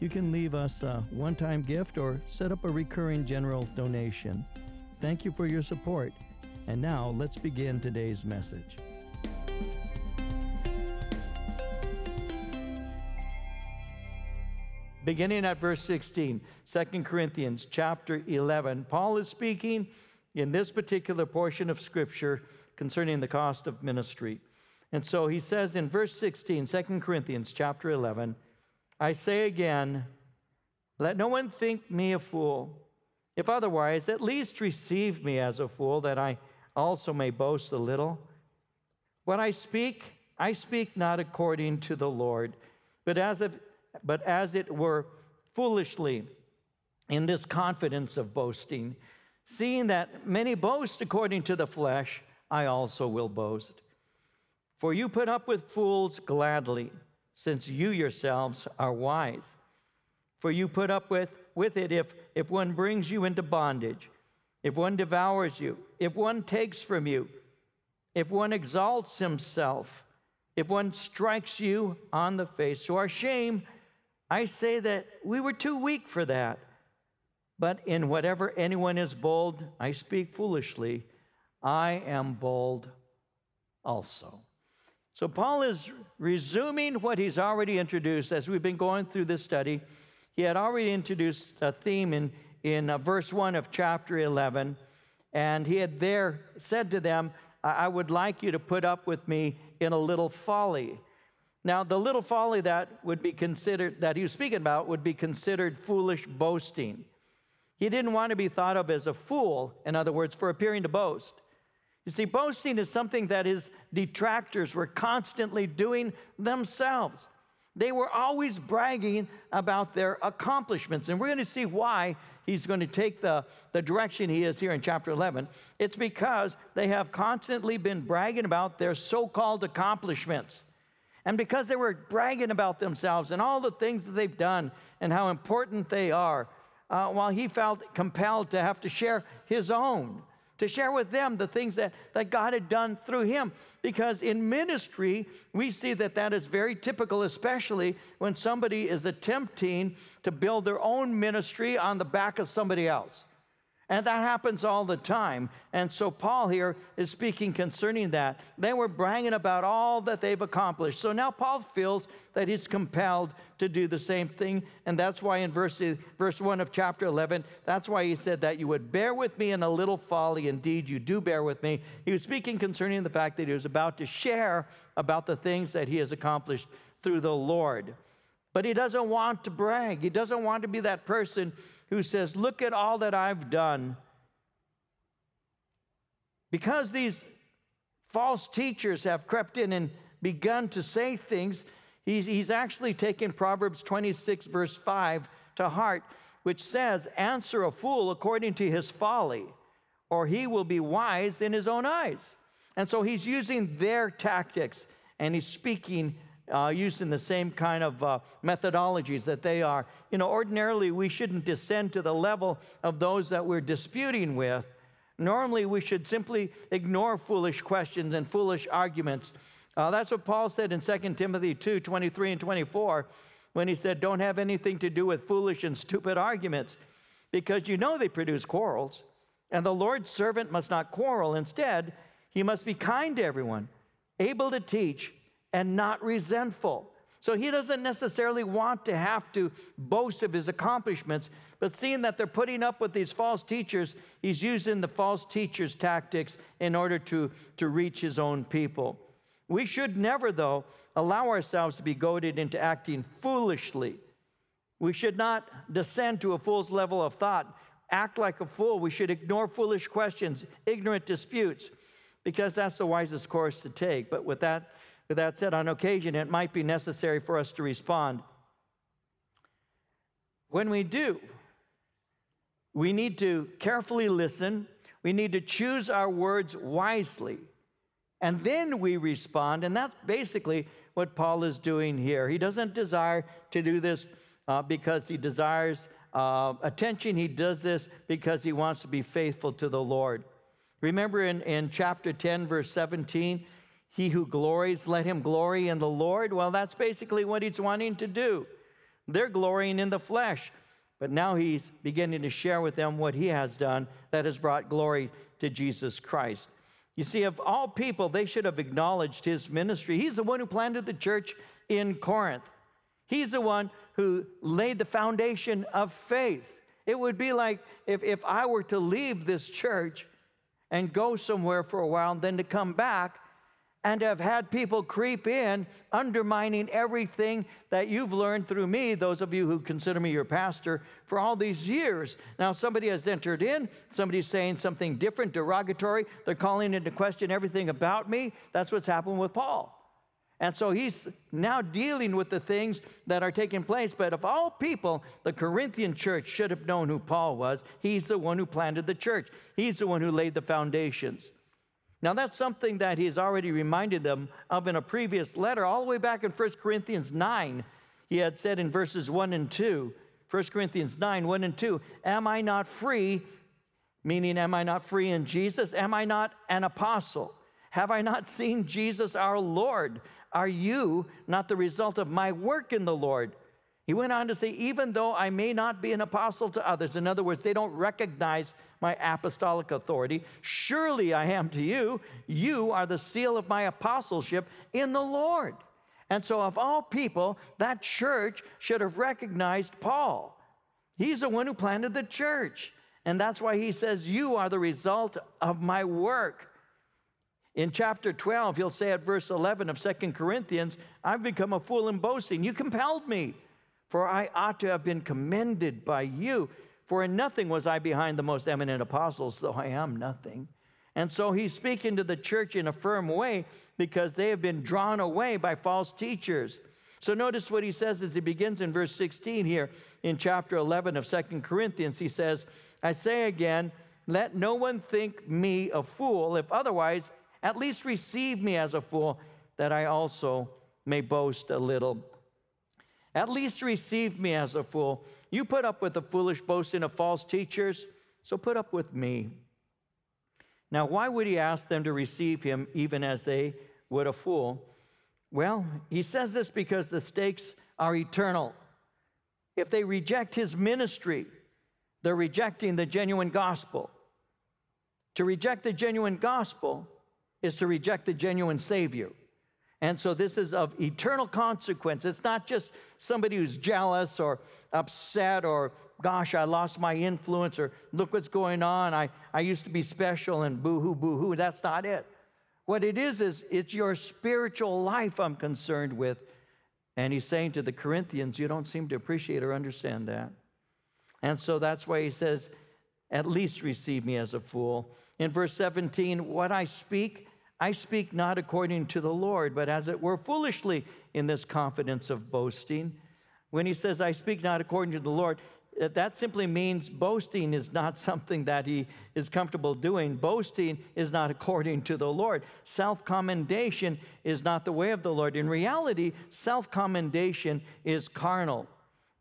You can leave us a one time gift or set up a recurring general donation. Thank you for your support. And now let's begin today's message. Beginning at verse 16, 2 Corinthians chapter 11, Paul is speaking in this particular portion of Scripture concerning the cost of ministry. And so he says in verse 16, 2 Corinthians chapter 11, I say again, let no one think me a fool. If otherwise, at least receive me as a fool, that I also may boast a little. What I speak, I speak not according to the Lord, but as, if, but as it were foolishly, in this confidence of boasting. Seeing that many boast according to the flesh, I also will boast. For you put up with fools gladly, since you yourselves are wise. For you put up with, with it if, if one brings you into bondage, if one devours you, if one takes from you, if one exalts himself, if one strikes you on the face. To our shame, I say that we were too weak for that. But in whatever anyone is bold, I speak foolishly, I am bold also. So, Paul is resuming what he's already introduced as we've been going through this study. He had already introduced a theme in, in uh, verse 1 of chapter 11, and he had there said to them, I would like you to put up with me in a little folly. Now, the little folly that would be considered, that he was speaking about, would be considered foolish boasting. He didn't want to be thought of as a fool, in other words, for appearing to boast. You see, boasting is something that his detractors were constantly doing themselves. They were always bragging about their accomplishments. And we're going to see why he's going to take the, the direction he is here in chapter 11. It's because they have constantly been bragging about their so called accomplishments. And because they were bragging about themselves and all the things that they've done and how important they are, uh, while he felt compelled to have to share his own to share with them the things that, that God had done through him. Because in ministry, we see that that is very typical, especially when somebody is attempting to build their own ministry on the back of somebody else. And that happens all the time. And so Paul here is speaking concerning that. They were bragging about all that they've accomplished. So now Paul feels that he's compelled to do the same thing. And that's why in verse, verse 1 of chapter 11, that's why he said that you would bear with me in a little folly. Indeed, you do bear with me. He was speaking concerning the fact that he was about to share about the things that he has accomplished through the Lord. But he doesn't want to brag. He doesn't want to be that person who says, Look at all that I've done. Because these false teachers have crept in and begun to say things, he's, he's actually taken Proverbs 26, verse 5 to heart, which says, Answer a fool according to his folly, or he will be wise in his own eyes. And so he's using their tactics and he's speaking uh, using the same kind of uh, methodologies that they are. You know, ordinarily we shouldn't descend to the level of those that we're disputing with. Normally we should simply ignore foolish questions and foolish arguments. Uh, that's what Paul said in 2 Timothy 2 23 and 24 when he said, Don't have anything to do with foolish and stupid arguments, because you know they produce quarrels. And the Lord's servant must not quarrel. Instead, he must be kind to everyone, able to teach and not resentful. So he doesn't necessarily want to have to boast of his accomplishments, but seeing that they're putting up with these false teachers, he's using the false teachers' tactics in order to, to reach his own people. We should never, though, allow ourselves to be goaded into acting foolishly. We should not descend to a fool's level of thought, act like a fool. We should ignore foolish questions, ignorant disputes, because that's the wisest course to take. But with that, with that said, on occasion, it might be necessary for us to respond. when we do, we need to carefully listen. We need to choose our words wisely. And then we respond. And that's basically what Paul is doing here. He doesn't desire to do this uh, because he desires uh, attention. He does this because he wants to be faithful to the Lord. Remember in, in chapter 10, verse 17, he who glories, let him glory in the Lord. Well, that's basically what he's wanting to do. They're glorying in the flesh. But now he's beginning to share with them what he has done that has brought glory to Jesus Christ. You see, of all people, they should have acknowledged his ministry. He's the one who planted the church in Corinth, he's the one who laid the foundation of faith. It would be like if, if I were to leave this church and go somewhere for a while and then to come back and have had people creep in, undermining everything that you've learned through me, those of you who consider me your pastor, for all these years. Now, somebody has entered in, somebody's saying something different, derogatory, they're calling into question everything about me. That's what's happened with Paul. And so he's now dealing with the things that are taking place. But of all people, the Corinthian church should have known who Paul was. He's the one who planted the church, he's the one who laid the foundations. Now, that's something that he's already reminded them of in a previous letter, all the way back in 1 Corinthians 9. He had said in verses 1 and 2, 1 Corinthians 9, 1 and 2, Am I not free? Meaning, am I not free in Jesus? Am I not an apostle? Have I not seen Jesus our Lord? Are you not the result of my work in the Lord? He went on to say, even though I may not be an apostle to others, in other words, they don't recognize my apostolic authority, surely I am to you. You are the seal of my apostleship in the Lord. And so, of all people, that church should have recognized Paul. He's the one who planted the church. And that's why he says, You are the result of my work. In chapter 12, he'll say at verse 11 of Second Corinthians, I've become a fool in boasting. You compelled me, for I ought to have been commended by you. For in nothing was I behind the most eminent apostles, though I am nothing. And so he's speaking to the church in a firm way because they have been drawn away by false teachers. So notice what he says as he begins in verse 16 here in chapter 11 of Second Corinthians. He says, I say again, let no one think me a fool, if otherwise at least receive me as a fool, that I also may boast a little. At least receive me as a fool. You put up with the foolish boasting of false teachers, so put up with me. Now, why would he ask them to receive him even as they would a fool? Well, he says this because the stakes are eternal. If they reject his ministry, they're rejecting the genuine gospel. To reject the genuine gospel is to reject the genuine Savior. And so this is of eternal consequence. It's not just somebody who's jealous or upset or, gosh, I lost my influence or look what's going on. I, I used to be special and boo hoo, boo hoo. That's not it. What it is, is it's your spiritual life I'm concerned with. And he's saying to the Corinthians, you don't seem to appreciate or understand that. And so that's why he says, at least receive me as a fool. In verse 17, what I speak, I speak not according to the Lord, but as it were foolishly in this confidence of boasting. When he says, I speak not according to the Lord, that simply means boasting is not something that he is comfortable doing. Boasting is not according to the Lord. Self commendation is not the way of the Lord. In reality, self commendation is carnal.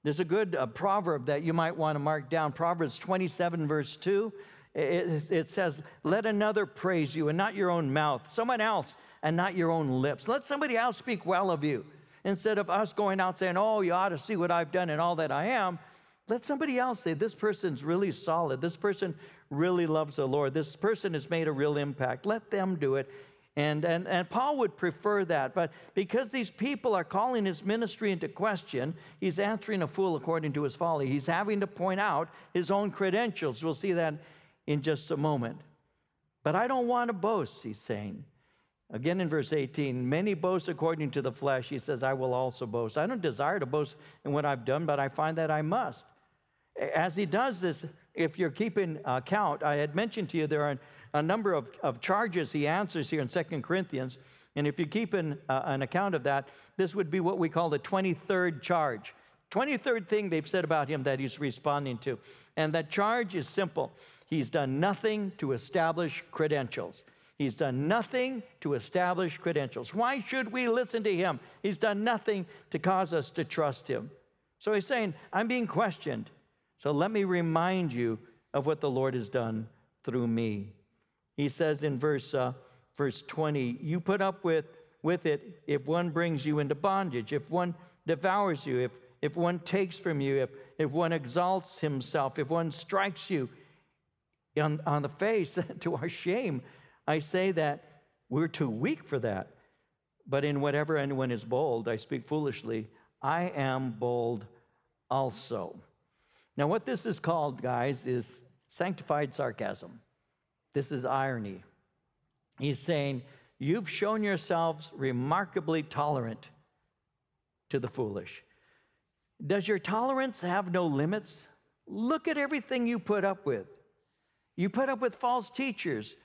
There's a good uh, proverb that you might want to mark down Proverbs 27, verse 2 it, it says, Let another praise you and not your own mouth, someone else and not your own lips. Let somebody else speak well of you. Instead of us going out saying, Oh, you ought to see what I've done and all that I am, let somebody else say, This person's really solid. This person really loves the Lord. This person has made a real impact. Let them do it. And, and, and Paul would prefer that. But because these people are calling his ministry into question, he's answering a fool according to his folly. He's having to point out his own credentials. We'll see that in just a moment. But I don't want to boast, he's saying. Again in verse 18, many boast according to the flesh. He says, I will also boast. I don't desire to boast in what I've done, but I find that I must. As he does this, if you're keeping count, I had mentioned to you there are a number of, of charges he answers here in Second Corinthians. And if you keep an, uh, an account of that, this would be what we call the 23rd charge. 23rd thing they've said about him that he's responding to. And that charge is simple He's done nothing to establish credentials. He's done nothing to establish credentials. Why should we listen to him? He's done nothing to cause us to trust him. So he's saying, I'm being questioned. So let me remind you of what the Lord has done through me. He says in verse, uh, verse 20, You put up with, with it if one brings you into bondage, if one devours you, if, if one takes from you, if, if one exalts himself, if one strikes you on, on the face to our shame. I say that we're too weak for that. But in whatever anyone is bold, I speak foolishly. I am bold also. Now, what this is called, guys, is sanctified sarcasm. This is irony. He's saying, You've shown yourselves remarkably tolerant to the foolish. Does your tolerance have no limits? Look at everything you put up with. You put up with false teachers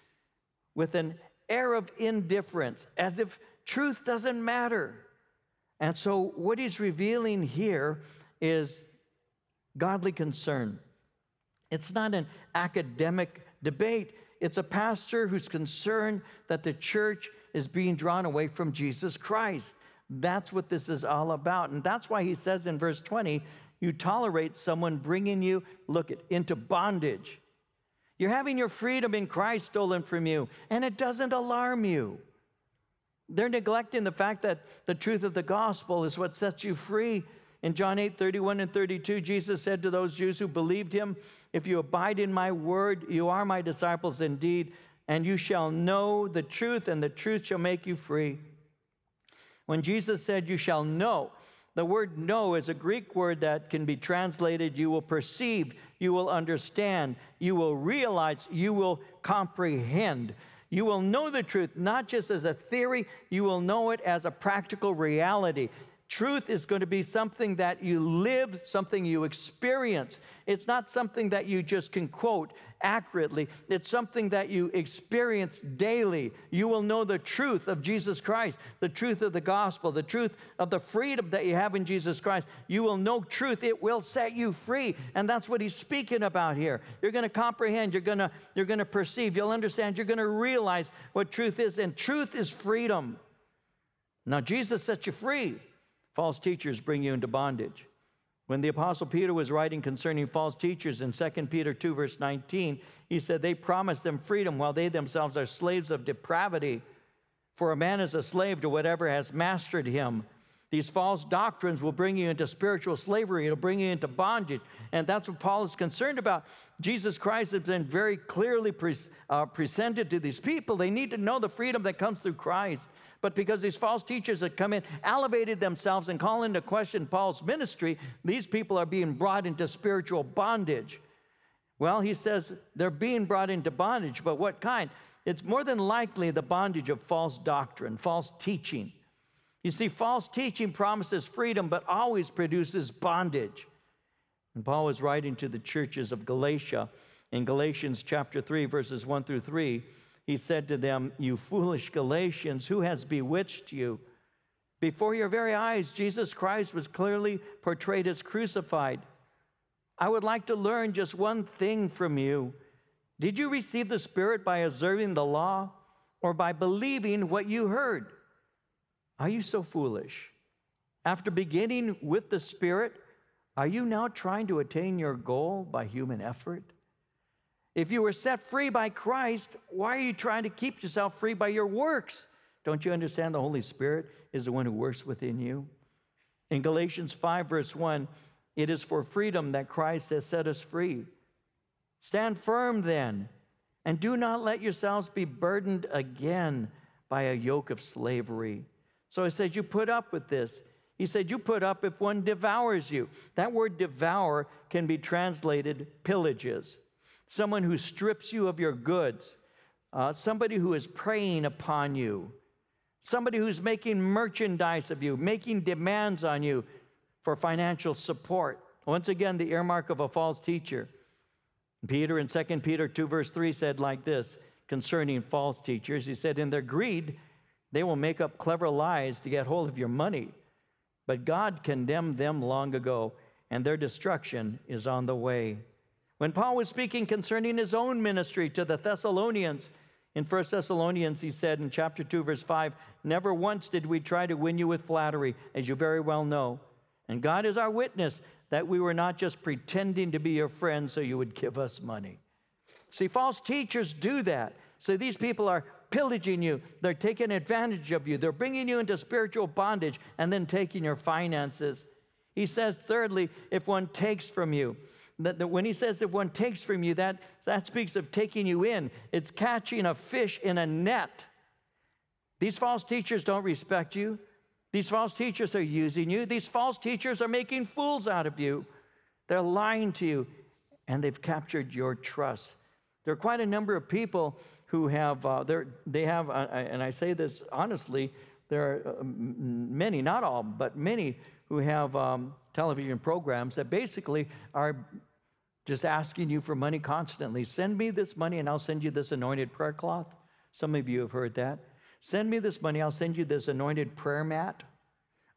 with an air of indifference, as if truth doesn't matter. And so, what he's revealing here is godly concern. It's not an academic debate, it's a pastor who's concerned that the church is being drawn away from Jesus Christ. That's what this is all about. And that's why he says in verse 20, you tolerate someone bringing you, look it, into bondage. You're having your freedom in Christ stolen from you, and it doesn't alarm you. They're neglecting the fact that the truth of the gospel is what sets you free. In John 8 31 and 32, Jesus said to those Jews who believed him, If you abide in my word, you are my disciples indeed, and you shall know the truth, and the truth shall make you free. When Jesus said, You shall know, the word know is a Greek word that can be translated you will perceive, you will understand, you will realize, you will comprehend. You will know the truth not just as a theory, you will know it as a practical reality. Truth is going to be something that you live, something you experience. It's not something that you just can quote accurately. It's something that you experience daily. You will know the truth of Jesus Christ, the truth of the gospel, the truth of the freedom that you have in Jesus Christ. You will know truth. It will set you free. And that's what he's speaking about here. You're going to comprehend, you're going to you're going to perceive, you'll understand, you're going to realize what truth is and truth is freedom. Now Jesus sets you free. False teachers bring you into bondage. When the Apostle Peter was writing concerning false teachers in 2 Peter 2, verse 19, he said, They promise them freedom while they themselves are slaves of depravity. For a man is a slave to whatever has mastered him. These false doctrines will bring you into spiritual slavery. It'll bring you into bondage. And that's what Paul is concerned about. Jesus Christ has been very clearly pre- uh, presented to these people. They need to know the freedom that comes through Christ. But because these false teachers have come in, elevated themselves, and call into question Paul's ministry, these people are being brought into spiritual bondage. Well, he says they're being brought into bondage, but what kind? It's more than likely the bondage of false doctrine, false teaching. You see, false teaching promises freedom, but always produces bondage. And Paul was writing to the churches of Galatia in Galatians chapter 3, verses 1 through 3. He said to them, You foolish Galatians, who has bewitched you? Before your very eyes, Jesus Christ was clearly portrayed as crucified. I would like to learn just one thing from you. Did you receive the Spirit by observing the law or by believing what you heard? Are you so foolish? After beginning with the Spirit, are you now trying to attain your goal by human effort? If you were set free by Christ, why are you trying to keep yourself free by your works? Don't you understand the Holy Spirit is the one who works within you? In Galatians 5, verse 1, it is for freedom that Christ has set us free. Stand firm then, and do not let yourselves be burdened again by a yoke of slavery. So he says, You put up with this. He said, You put up if one devours you. That word devour can be translated pillages. Someone who strips you of your goods. Uh, somebody who is preying upon you. Somebody who's making merchandise of you, making demands on you for financial support. Once again, the earmark of a false teacher. Peter in 2 Peter 2, verse 3 said like this concerning false teachers. He said, In their greed, they will make up clever lies to get hold of your money. But God condemned them long ago, and their destruction is on the way. When Paul was speaking concerning his own ministry to the Thessalonians, in 1 Thessalonians, he said in chapter 2, verse 5, Never once did we try to win you with flattery, as you very well know. And God is our witness that we were not just pretending to be your friends so you would give us money. See, false teachers do that. So these people are pillaging you, they're taking advantage of you, they're bringing you into spiritual bondage and then taking your finances. He says, thirdly, if one takes from you, that, that when he says if one takes from you, that, that speaks of taking you in. It's catching a fish in a net. These false teachers don't respect you. These false teachers are using you. These false teachers are making fools out of you. They're lying to you, and they've captured your trust. There are quite a number of people who have, uh, they have, uh, and I say this honestly, there are uh, many, not all, but many who have um, television programs that basically are just asking you for money constantly. Send me this money and I'll send you this anointed prayer cloth. Some of you have heard that. Send me this money, I'll send you this anointed prayer mat.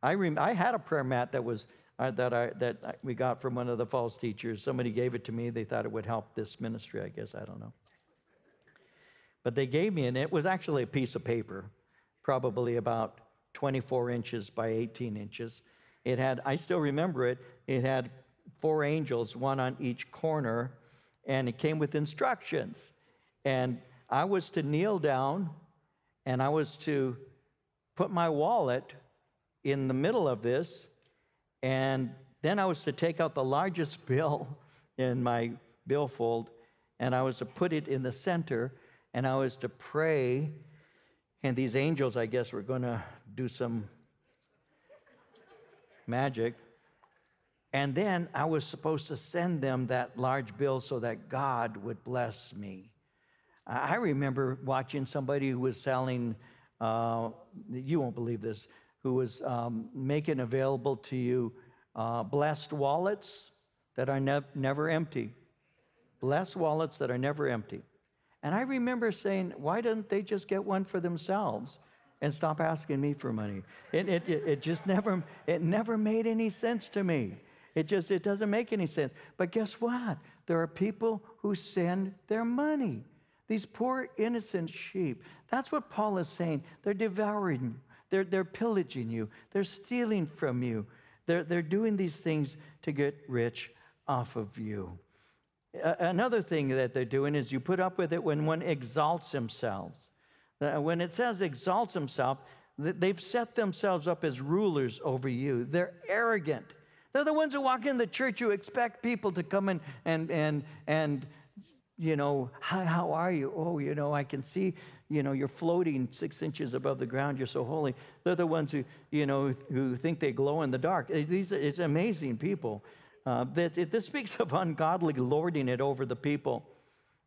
I, rem- I had a prayer mat that was uh, that I that we got from one of the false teachers. Somebody gave it to me. They thought it would help this ministry. I guess I don't know. But they gave me, and it was actually a piece of paper, probably about 24 inches by 18 inches. It had, I still remember it, it had four angels, one on each corner, and it came with instructions. And I was to kneel down and I was to put my wallet in the middle of this, and then I was to take out the largest bill in my billfold and I was to put it in the center and I was to pray. And these angels, I guess, were going to do some magic. And then I was supposed to send them that large bill so that God would bless me. I remember watching somebody who was selling, uh, you won't believe this, who was um, making available to you uh, blessed wallets that are ne- never empty. Blessed wallets that are never empty. And I remember saying, why didn't they just get one for themselves and stop asking me for money? It, it, it just never, it never made any sense to me. It just, it doesn't make any sense. But guess what? There are people who send their money. These poor innocent sheep. That's what Paul is saying. They're devouring you. They're, they're pillaging you. They're stealing from you. They're, they're doing these things to get rich off of you another thing that they're doing is you put up with it when one exalts himself. Uh, when it says exalts himself, they've set themselves up as rulers over you. They're arrogant. They're the ones who walk in the church who expect people to come in and and and you know, hi, how are you? Oh, you know, I can see, you know, you're floating six inches above the ground. You're so holy. They're the ones who, you know, who think they glow in the dark. These, it's amazing people. Uh, that it, this speaks of ungodly lording it over the people.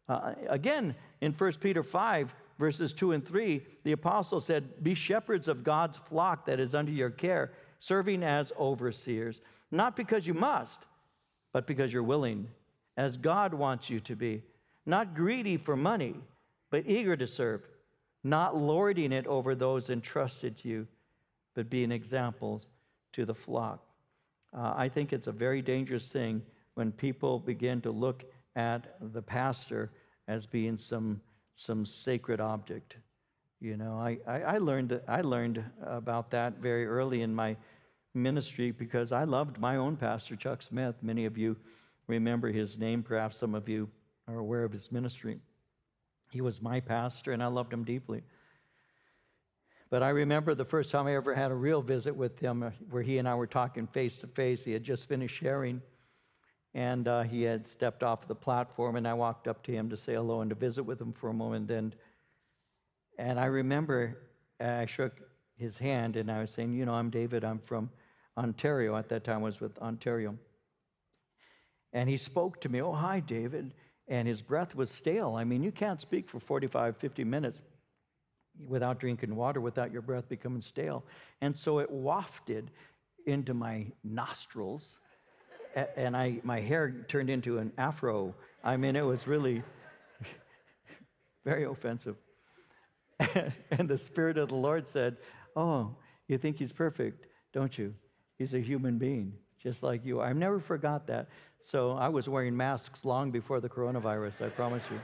Uh, again, in 1 Peter 5, verses 2 and 3, the apostle said, Be shepherds of God's flock that is under your care, serving as overseers, not because you must, but because you're willing, as God wants you to be, not greedy for money, but eager to serve, not lording it over those entrusted to you, but being examples to the flock. Uh, I think it's a very dangerous thing when people begin to look at the pastor as being some, some sacred object. You know, I, I, I, learned, I learned about that very early in my ministry because I loved my own pastor, Chuck Smith. Many of you remember his name, perhaps some of you are aware of his ministry. He was my pastor, and I loved him deeply. But I remember the first time I ever had a real visit with him uh, where he and I were talking face to face. He had just finished sharing, and uh, he had stepped off the platform, and I walked up to him to say hello and to visit with him for a moment. And, and I remember uh, I shook his hand, and I was saying, You know, I'm David, I'm from Ontario. At that time, I was with Ontario. And he spoke to me, Oh, hi, David. And his breath was stale. I mean, you can't speak for 45, 50 minutes without drinking water, without your breath becoming stale. And so it wafted into my nostrils, and I, my hair turned into an afro. I mean, it was really very offensive. and the Spirit of the Lord said, Oh, you think he's perfect, don't you? He's a human being, just like you. I've never forgot that. So I was wearing masks long before the coronavirus, I promise you.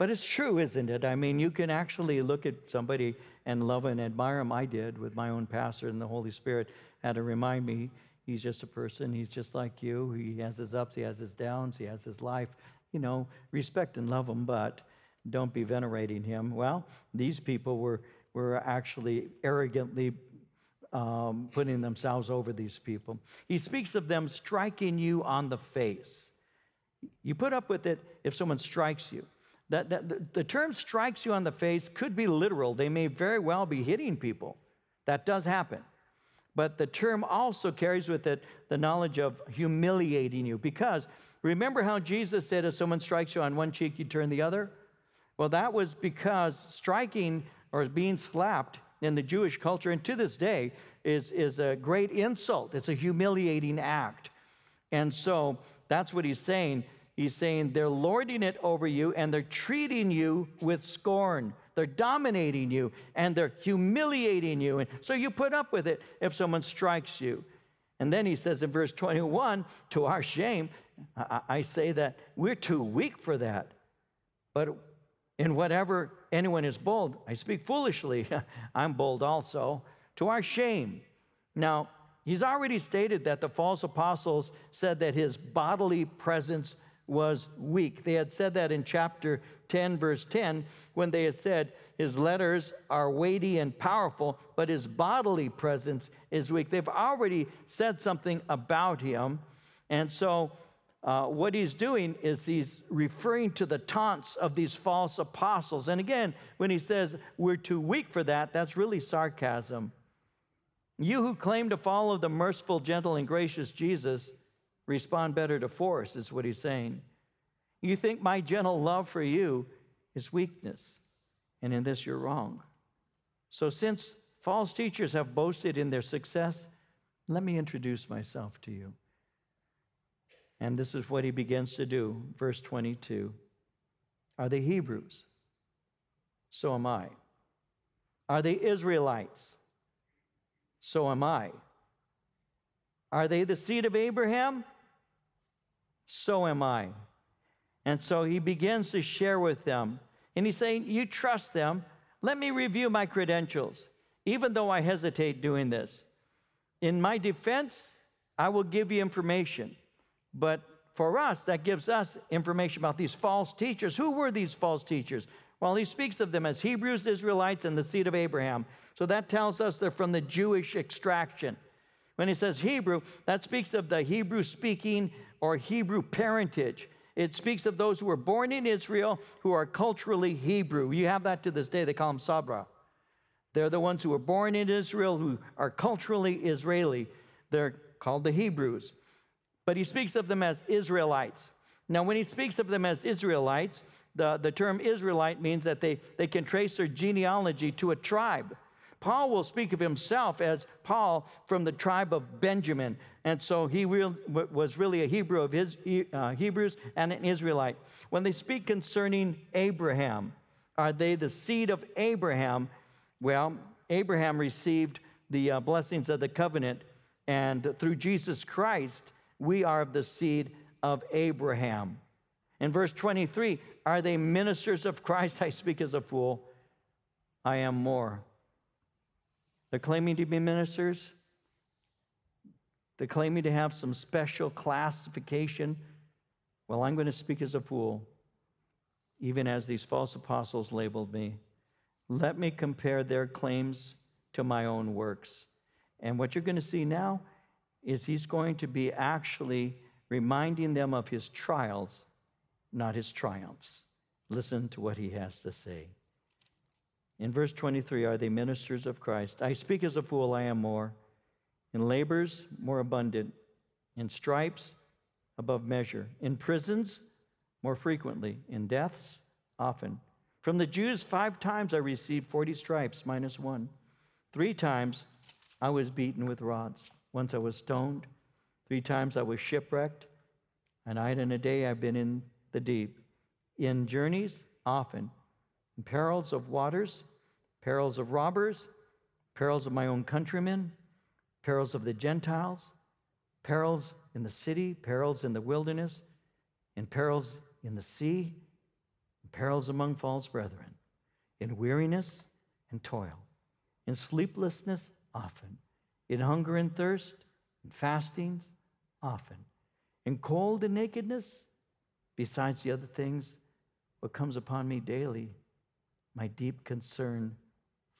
But it's true, isn't it? I mean, you can actually look at somebody and love and admire them. I did with my own pastor, and the Holy Spirit had to remind me he's just a person. He's just like you. He has his ups, he has his downs, he has his life. You know, respect and love him, but don't be venerating him. Well, these people were, were actually arrogantly um, putting themselves over these people. He speaks of them striking you on the face. You put up with it if someone strikes you. That, that the, the term strikes you on the face could be literal. They may very well be hitting people. That does happen. But the term also carries with it the knowledge of humiliating you. Because remember how Jesus said, if someone strikes you on one cheek, you turn the other? Well, that was because striking or being slapped in the Jewish culture, and to this day, is, is a great insult. It's a humiliating act. And so that's what he's saying. He's saying they're lording it over you and they're treating you with scorn. They're dominating you and they're humiliating you. And so you put up with it if someone strikes you. And then he says in verse 21 to our shame, I, I say that we're too weak for that. But in whatever anyone is bold, I speak foolishly, I'm bold also, to our shame. Now, he's already stated that the false apostles said that his bodily presence was weak. They had said that in chapter 10, verse 10, when they had said, His letters are weighty and powerful, but his bodily presence is weak. They've already said something about him. And so, uh, what he's doing is he's referring to the taunts of these false apostles. And again, when he says we're too weak for that, that's really sarcasm. You who claim to follow the merciful, gentle, and gracious Jesus, respond better to force, is what he's saying. You think my gentle love for you is weakness, and in this you're wrong. So, since false teachers have boasted in their success, let me introduce myself to you. And this is what he begins to do. Verse 22 Are they Hebrews? So am I. Are they Israelites? So am I. Are they the seed of Abraham? So am I. And so he begins to share with them. And he's saying, You trust them. Let me review my credentials, even though I hesitate doing this. In my defense, I will give you information. But for us, that gives us information about these false teachers. Who were these false teachers? Well, he speaks of them as Hebrews, Israelites, and the seed of Abraham. So that tells us they're from the Jewish extraction. When he says Hebrew, that speaks of the Hebrew speaking or Hebrew parentage. It speaks of those who were born in Israel who are culturally Hebrew. You have that to this day. They call them Sabra. They're the ones who were born in Israel who are culturally Israeli. They're called the Hebrews. But he speaks of them as Israelites. Now, when he speaks of them as Israelites, the, the term Israelite means that they, they can trace their genealogy to a tribe. Paul will speak of himself as Paul from the tribe of Benjamin. And so he real, was really a Hebrew of his uh, Hebrews and an Israelite. When they speak concerning Abraham, are they the seed of Abraham? Well, Abraham received the uh, blessings of the covenant, and through Jesus Christ, we are of the seed of Abraham. In verse 23, are they ministers of Christ? I speak as a fool. I am more. They're claiming to be ministers. They're claiming to have some special classification. Well, I'm going to speak as a fool, even as these false apostles labeled me. Let me compare their claims to my own works. And what you're going to see now is he's going to be actually reminding them of his trials, not his triumphs. Listen to what he has to say. In verse 23, are they ministers of Christ? I speak as a fool, I am more. In labors, more abundant. In stripes, above measure. In prisons, more frequently. In deaths, often. From the Jews, five times I received 40 stripes, minus one. Three times I was beaten with rods. Once I was stoned. Three times I was shipwrecked. A night and a day I've been in the deep. In journeys, often. In perils of waters, perils of robbers, perils of my own countrymen, perils of the Gentiles, perils in the city, perils in the wilderness, in perils in the sea, perils among false brethren, in weariness and toil, in sleeplessness often, in hunger and thirst, in fastings often, in cold and nakedness, besides the other things, what comes upon me daily, my deep concern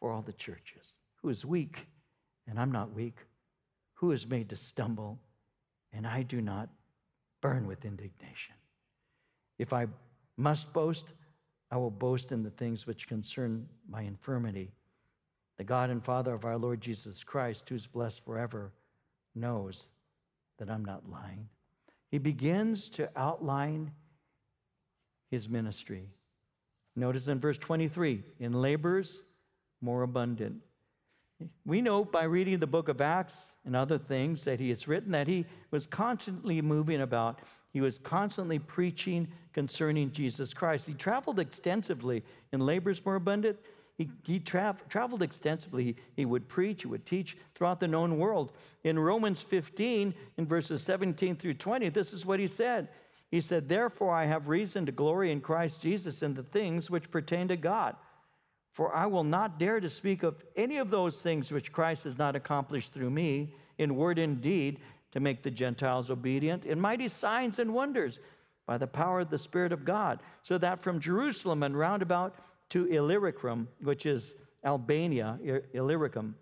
for all the churches. Who is weak, and I'm not weak? Who is made to stumble, and I do not burn with indignation? If I must boast, I will boast in the things which concern my infirmity. The God and Father of our Lord Jesus Christ, who's blessed forever, knows that I'm not lying. He begins to outline his ministry. Notice in verse 23 in labors more abundant. We know by reading the book of Acts and other things that he has written that he was constantly moving about. He was constantly preaching concerning Jesus Christ. He traveled extensively in labors more abundant. He, he tra- traveled extensively. He, he would preach, he would teach throughout the known world. In Romans 15, in verses 17 through 20, this is what he said. He said, Therefore, I have reason to glory in Christ Jesus in the things which pertain to God. For I will not dare to speak of any of those things which Christ has not accomplished through me, in word and deed, to make the Gentiles obedient, in mighty signs and wonders, by the power of the Spirit of God, so that from Jerusalem and round about to Illyricum, which is Albania, Illyricum,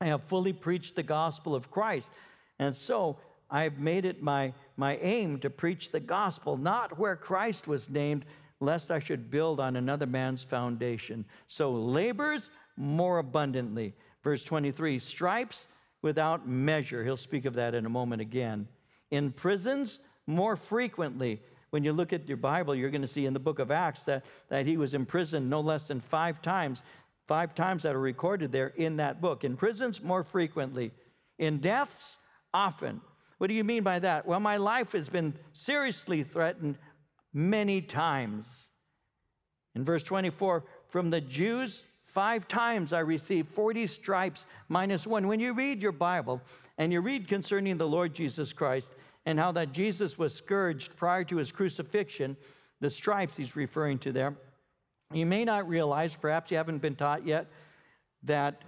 I have fully preached the gospel of Christ. And so I've made it my, my aim to preach the gospel, not where Christ was named, lest I should build on another man's foundation. So labors more abundantly. Verse 23 stripes without measure. He'll speak of that in a moment again. In prisons more frequently. When you look at your Bible, you're going to see in the book of Acts that, that he was imprisoned no less than five times, five times that are recorded there in that book. In prisons more frequently. In deaths often. What do you mean by that? Well, my life has been seriously threatened many times. In verse 24, from the Jews, five times I received 40 stripes minus one. When you read your Bible and you read concerning the Lord Jesus Christ and how that Jesus was scourged prior to his crucifixion, the stripes he's referring to there, you may not realize, perhaps you haven't been taught yet, that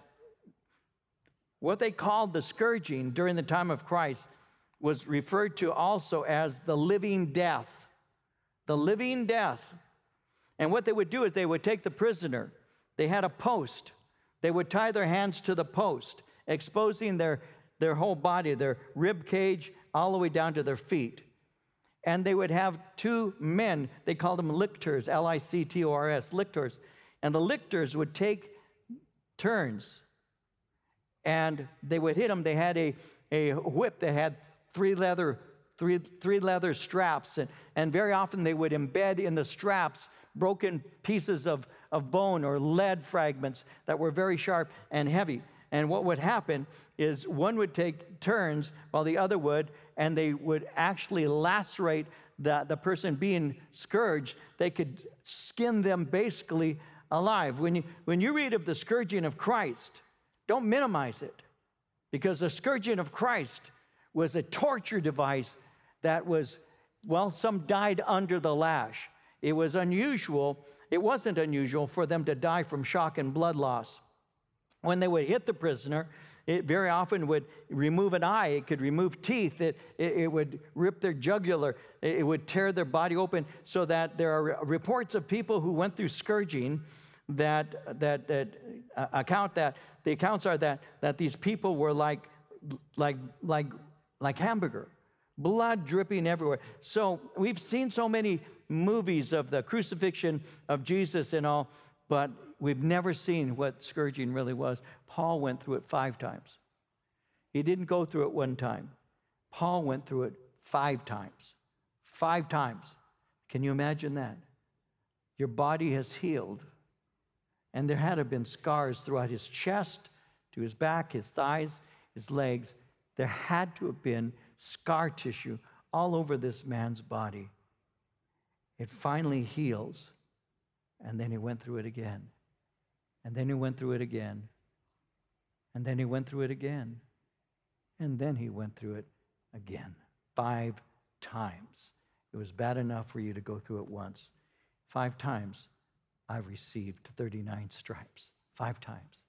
what they called the scourging during the time of Christ was referred to also as the living death the living death. And what they would do is they would take the prisoner, they had a post, they would tie their hands to the post, exposing their, their whole body, their rib cage, all the way down to their feet. And they would have two men, they called them lictors, L I C T O R S, lictors. And the lictors would take turns and they would hit them. They had a, a whip that had three leather three, three leather straps, and, and very often they would embed in the straps broken pieces of, of bone or lead fragments that were very sharp and heavy. And what would happen is one would take turns while the other would, and they would actually lacerate the, the person being scourged. They could skin them basically alive. When you, when you read of the scourging of Christ, don't minimize it because the scourging of Christ was a torture device that was, well, some died under the lash. It was unusual. It wasn't unusual for them to die from shock and blood loss. When they would hit the prisoner, it very often would remove an eye, it could remove teeth, it, it, it, would rip their jugular, it would tear their body open, so that there are reports of people who went through scourging that, that, that uh, account that, the accounts are that, that these people were like, like, like, like hamburger blood dripping everywhere. So we've seen so many movies of the crucifixion of Jesus and all, but we've never seen what scourging really was. Paul went through it five times. He didn't go through it one time. Paul went through it five times. Five times. Can you imagine that? Your body has healed. And there had to have been scars throughout his chest, to his back, his thighs, his legs. There had to have been scar tissue all over this man's body. It finally heals, and then he went through it again. And then he went through it again. And then he went through it again. And then he went through it again, five times. It was bad enough for you to go through it once. Five times I've received 39 stripes. Five times.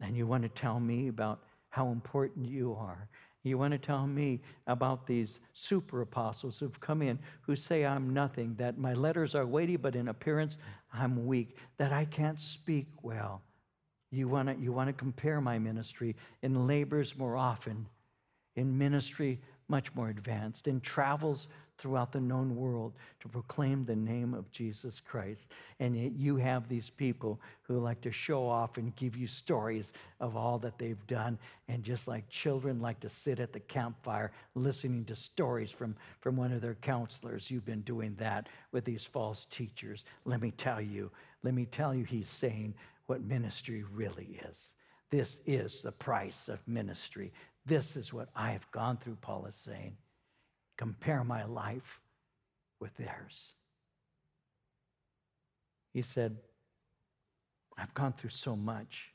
And you want to tell me about how important you are. You want to tell me about these super apostles who've come in who say I'm nothing, that my letters are weighty, but in appearance I'm weak, that I can't speak well. You want to, you want to compare my ministry in labors more often, in ministry much more advanced, in travels throughout the known world to proclaim the name of Jesus Christ. And yet you have these people who like to show off and give you stories of all that they've done. And just like children like to sit at the campfire listening to stories from, from one of their counselors, you've been doing that with these false teachers. Let me tell you, let me tell you, he's saying what ministry really is. This is the price of ministry. This is what I have gone through, Paul is saying compare my life with theirs. He said, I've gone through so much.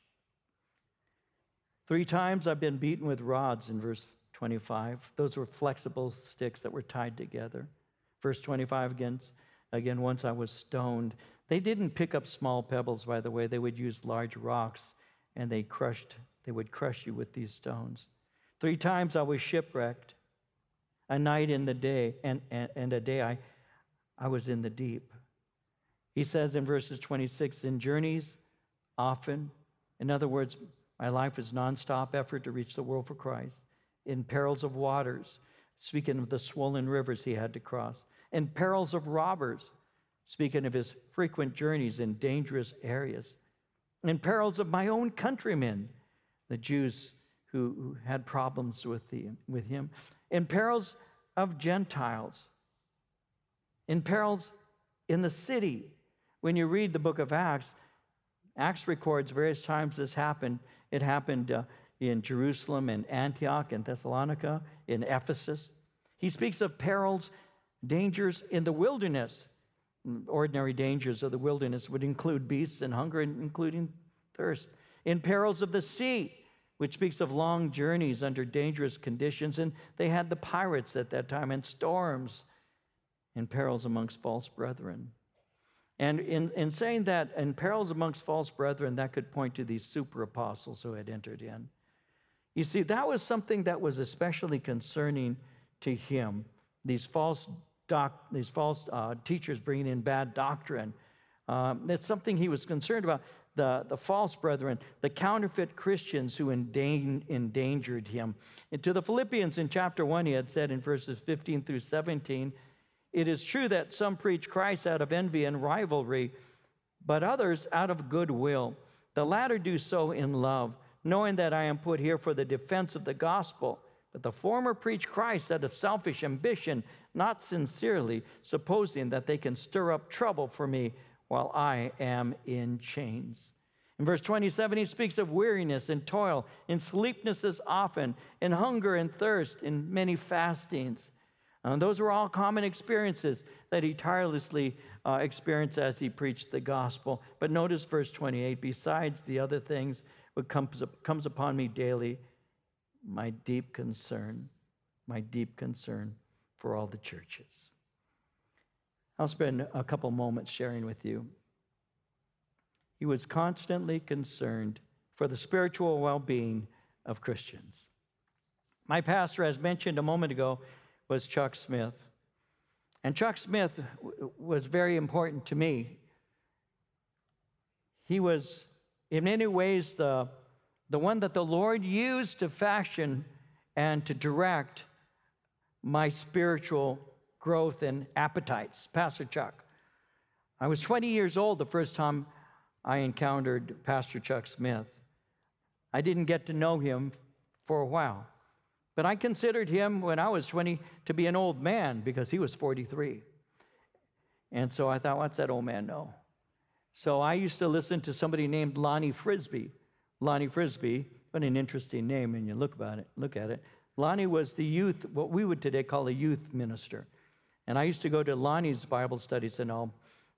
Three times I've been beaten with rods in verse 25. Those were flexible sticks that were tied together. Verse 25 again, again, once I was stoned. They didn't pick up small pebbles, by the way. They would use large rocks and they crushed, they would crush you with these stones. Three times I was shipwrecked a night in the day, and, and, and a day I, I was in the deep. He says in verses 26 in journeys, often, in other words, my life is nonstop effort to reach the world for Christ. In perils of waters, speaking of the swollen rivers he had to cross. In perils of robbers, speaking of his frequent journeys in dangerous areas. In perils of my own countrymen, the Jews who, who had problems with, the, with him in perils of Gentiles, in perils in the city. When you read the book of Acts, Acts records various times this happened. It happened uh, in Jerusalem, in Antioch, in Thessalonica, in Ephesus. He speaks of perils, dangers in the wilderness. Ordinary dangers of the wilderness would include beasts and hunger, including thirst. In perils of the sea, which speaks of long journeys under dangerous conditions. And they had the pirates at that time and storms and perils amongst false brethren. And in, in saying that, and perils amongst false brethren, that could point to these super apostles who had entered in. You see, that was something that was especially concerning to him. These false, doc, these false uh, teachers bringing in bad doctrine. Um, it's something he was concerned about the, the false brethren, the counterfeit Christians who endangered him. And to the Philippians in chapter 1, he had said in verses 15 through 17, It is true that some preach Christ out of envy and rivalry, but others out of goodwill. The latter do so in love, knowing that I am put here for the defense of the gospel. But the former preach Christ out of selfish ambition, not sincerely, supposing that they can stir up trouble for me while I am in chains. In verse 27, he speaks of weariness and toil, in sleeplessness often, in hunger and thirst, in many fastings. And those were all common experiences that he tirelessly uh, experienced as he preached the gospel. But notice verse 28 besides the other things what comes, comes upon me daily, my deep concern, my deep concern for all the churches. I'll spend a couple moments sharing with you. He was constantly concerned for the spiritual well being of Christians. My pastor, as mentioned a moment ago, was Chuck Smith. And Chuck Smith was very important to me. He was, in many ways, the, the one that the Lord used to fashion and to direct my spiritual growth and appetites. Pastor Chuck. I was 20 years old the first time I encountered Pastor Chuck Smith. I didn't get to know him for a while, but I considered him when I was 20 to be an old man because he was 43. And so I thought, what's that old man know? So I used to listen to somebody named Lonnie Frisbee. Lonnie Frisbee, what an interesting name when you look about it, look at it. Lonnie was the youth, what we would today call a youth minister. And I used to go to Lonnie's Bible studies and all,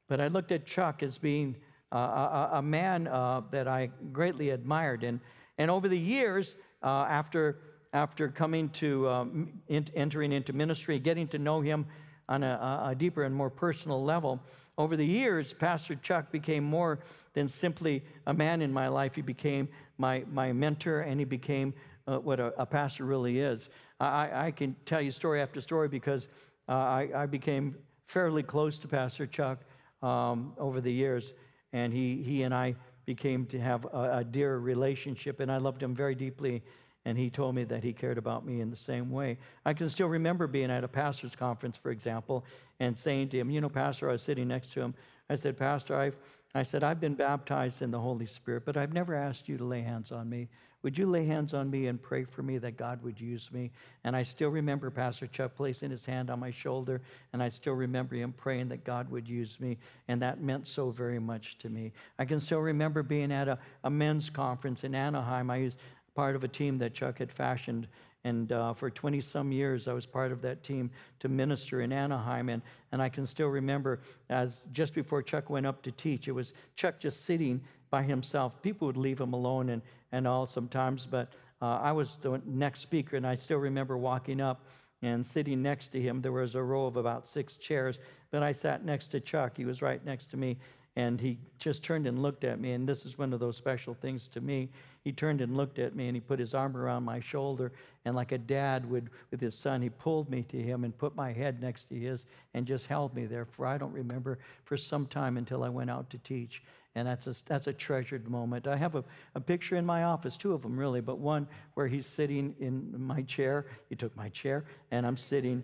but I looked at Chuck as being uh, a, a, man uh, that I greatly admired. And, and over the years, uh, after after coming to um, in, entering into ministry, getting to know him on a, a deeper and more personal level. Over the years, Pastor Chuck became more than simply a man in my life. He became my, my mentor and he became uh, what a, a, pastor really is. I, I, can tell you story after story because uh, I, I, became fairly close to Pastor Chuck um, over the years, and he, he and I became to have a, a dear relationship, and I loved him very deeply and he told me that he cared about me in the same way. I can still remember being at a pastor's conference, for example, and saying to him, You know, Pastor, I was sitting next to him. I said, Pastor, I've, I said, I've been baptized in the Holy Spirit, but I've never asked you to lay hands on me. Would you lay hands on me and pray for me that God would use me? And I still remember Pastor Chuck placing his hand on my shoulder, and I still remember him praying that God would use me, and that meant so very much to me. I can still remember being at a, a men's conference in Anaheim. I was part of a team that Chuck had fashioned and uh, for 20 some years, I was part of that team to minister in Anaheim. And, and I can still remember as just before Chuck went up to teach, it was Chuck just sitting by himself. People would leave him alone and, and all sometimes, but uh, I was the next speaker, and I still remember walking up and sitting next to him. There was a row of about six chairs, but I sat next to Chuck. He was right next to me, and he just turned and looked at me. And this is one of those special things to me. He turned and looked at me, and he put his arm around my shoulder, and like a dad would with his son, he pulled me to him and put my head next to his and just held me there for I don't remember for some time until I went out to teach and that's a, that's a treasured moment. I have a, a picture in my office, two of them really, but one where he's sitting in my chair. He took my chair, and I'm sitting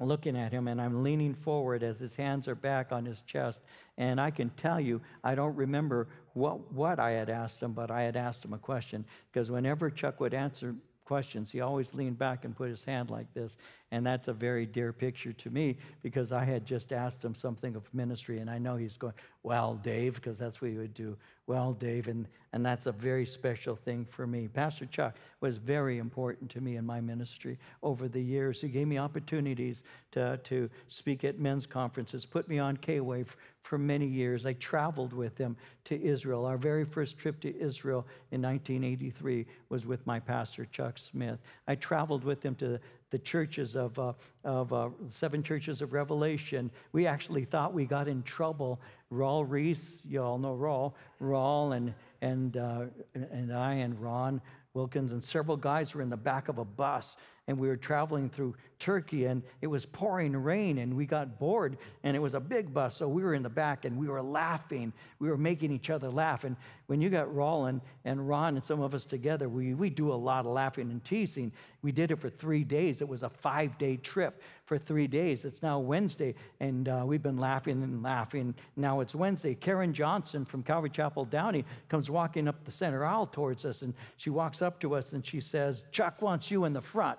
looking at him, and I'm leaning forward as his hands are back on his chest. And I can tell you, I don't remember what, what I had asked him, but I had asked him a question because whenever Chuck would answer questions. He always leaned back and put his hand like this. And that's a very dear picture to me because I had just asked him something of ministry. And I know he's going, Well, Dave, because that's what he would do. Well, Dave. And, and that's a very special thing for me. Pastor Chuck was very important to me in my ministry over the years. He gave me opportunities to, to speak at men's conferences, put me on K Wave for many years. I traveled with him to Israel. Our very first trip to Israel in 1983 was with my pastor, Chuck Smith. I traveled with him to the churches of, uh, of uh, seven churches of Revelation. We actually thought we got in trouble. Raul Ries, you all know Raul, Raul and, and, uh, and I and Ron Wilkins and several guys were in the back of a bus and we were traveling through Turkey and it was pouring rain and we got bored and it was a big bus so we were in the back and we were laughing. We were making each other laugh and when you got Roland and Ron and some of us together we, we do a lot of laughing and teasing. We did it for three days. It was a five day trip for three days. It's now Wednesday and uh, we've been laughing and laughing. Now it's Wednesday. Karen Johnson from Calvary Chapel Downey comes walking up the center aisle towards us and she walks up to us and she says Chuck wants you in the front